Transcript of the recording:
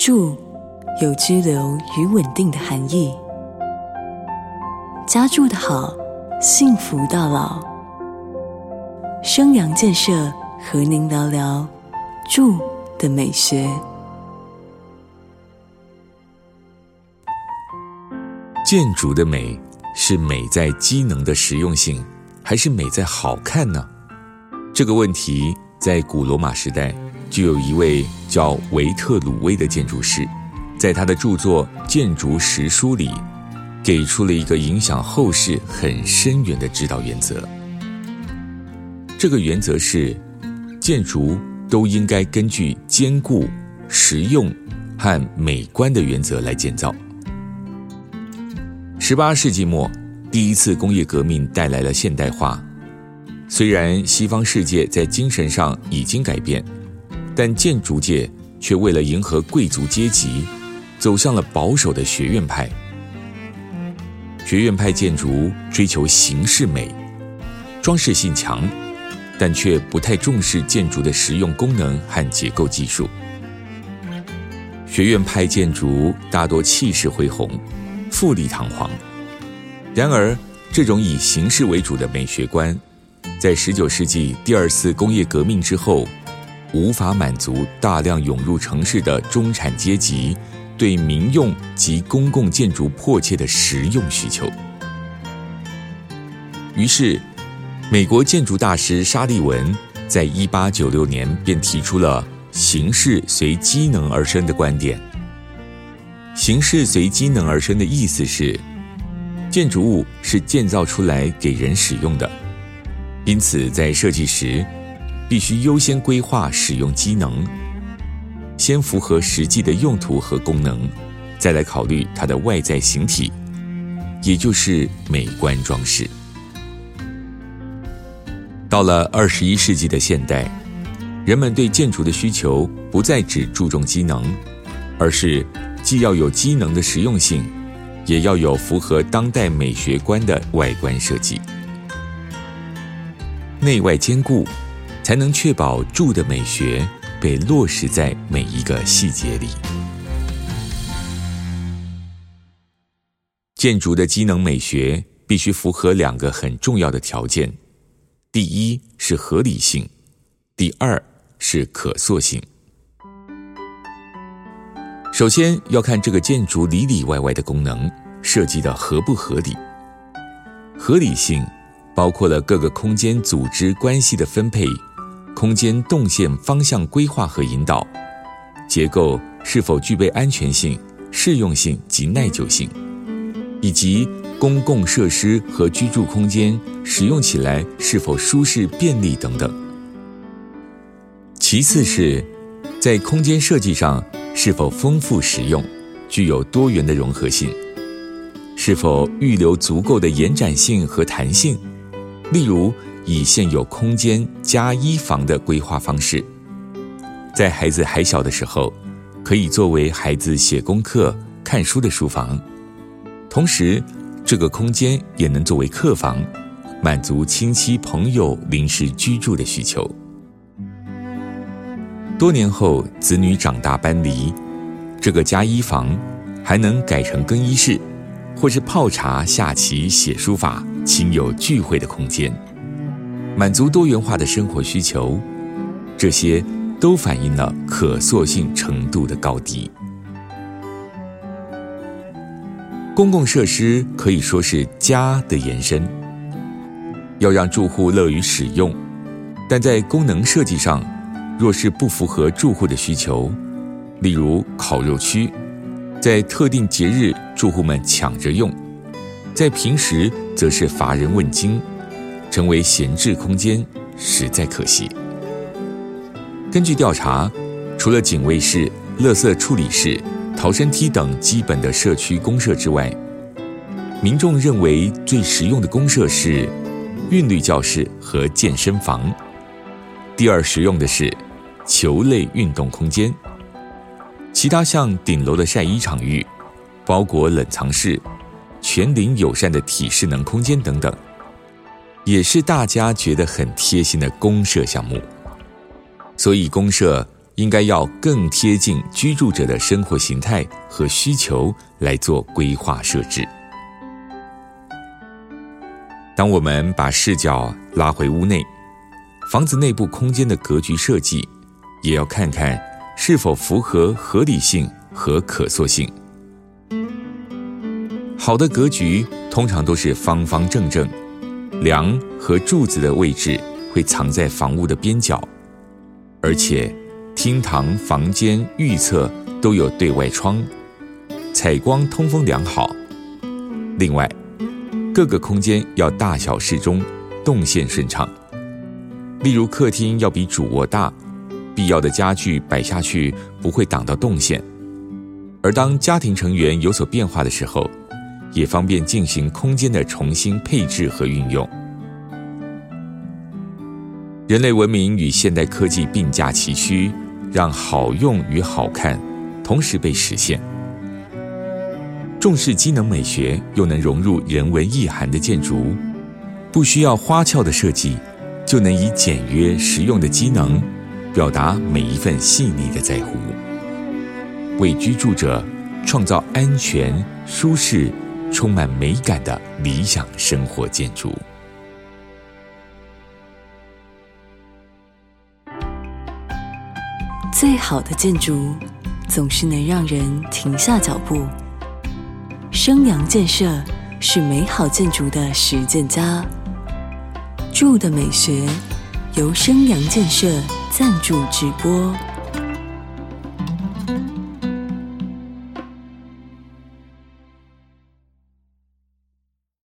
住有居留与稳定的含义。家住的好，幸福到老。生阳建设和您聊聊住的美学。建筑的美是美在机能的实用性，还是美在好看呢？这个问题在古罗马时代就有一位叫维特鲁威的建筑师，在他的著作《建筑实书》里，给出了一个影响后世很深远的指导原则。这个原则是，建筑都应该根据坚固、实用和美观的原则来建造。十八世纪末，第一次工业革命带来了现代化。虽然西方世界在精神上已经改变，但建筑界却为了迎合贵族阶级，走向了保守的学院派。学院派建筑追求形式美，装饰性强，但却不太重视建筑的实用功能和结构技术。学院派建筑大多气势恢宏。富丽堂皇。然而，这种以形式为主的美学观，在十九世纪第二次工业革命之后，无法满足大量涌入城市的中产阶级对民用及公共建筑迫切的实用需求。于是，美国建筑大师沙利文在一八九六年便提出了“形式随机能而生”的观点。形式随机能而生的意思是，建筑物是建造出来给人使用的，因此在设计时必须优先规划使用机能，先符合实际的用途和功能，再来考虑它的外在形体，也就是美观装饰。到了二十一世纪的现代，人们对建筑的需求不再只注重机能，而是。既要有机能的实用性，也要有符合当代美学观的外观设计，内外兼顾，才能确保住的美学被落实在每一个细节里。建筑的机能美学必须符合两个很重要的条件：第一是合理性，第二是可塑性。首先要看这个建筑里里外外的功能设计的合不合理。合理性包括了各个空间组织关系的分配、空间动线方向规划和引导、结构是否具备安全性、适用性及耐久性，以及公共设施和居住空间使用起来是否舒适便利等等。其次是，在空间设计上。是否丰富实用，具有多元的融合性？是否预留足够的延展性和弹性？例如，以现有空间加一房的规划方式，在孩子还小的时候，可以作为孩子写功课、看书的书房。同时，这个空间也能作为客房，满足亲戚朋友临时居住的需求。多年后，子女长大搬离，这个加衣房还能改成更衣室，或是泡茶、下棋、写书法、亲友聚会的空间，满足多元化的生活需求。这些都反映了可塑性程度的高低。公共设施可以说是家的延伸，要让住户乐于使用，但在功能设计上。若是不符合住户的需求，例如烤肉区，在特定节日住户们抢着用，在平时则是乏人问津，成为闲置空间，实在可惜。根据调查，除了警卫室、垃圾处理室、逃生梯等基本的社区公设之外，民众认为最实用的公设是韵律教室和健身房，第二实用的是。球类运动空间，其他像顶楼的晒衣场域、包裹冷藏室、全龄友善的体适能空间等等，也是大家觉得很贴心的公社项目。所以，公社应该要更贴近居住者的生活形态和需求来做规划设置。当我们把视角拉回屋内，房子内部空间的格局设计，也要看看是否符合合理性和可塑性。好的格局通常都是方方正正，梁和柱子的位置会藏在房屋的边角，而且厅堂、房间、预测都有对外窗，采光通风良好。另外，各个空间要大小适中，动线顺畅。例如，客厅要比主卧大，必要的家具摆下去不会挡到动线。而当家庭成员有所变化的时候，也方便进行空间的重新配置和运用。人类文明与现代科技并驾齐驱，让好用与好看同时被实现。重视机能美学又能融入人文意涵的建筑，不需要花俏的设计，就能以简约实用的机能，表达每一份细腻的在乎，为居住者创造安全、舒适。充满美感的理想生活建筑。最好的建筑总是能让人停下脚步。生阳建设是美好建筑的实践家。住的美学由生阳建设赞助直播。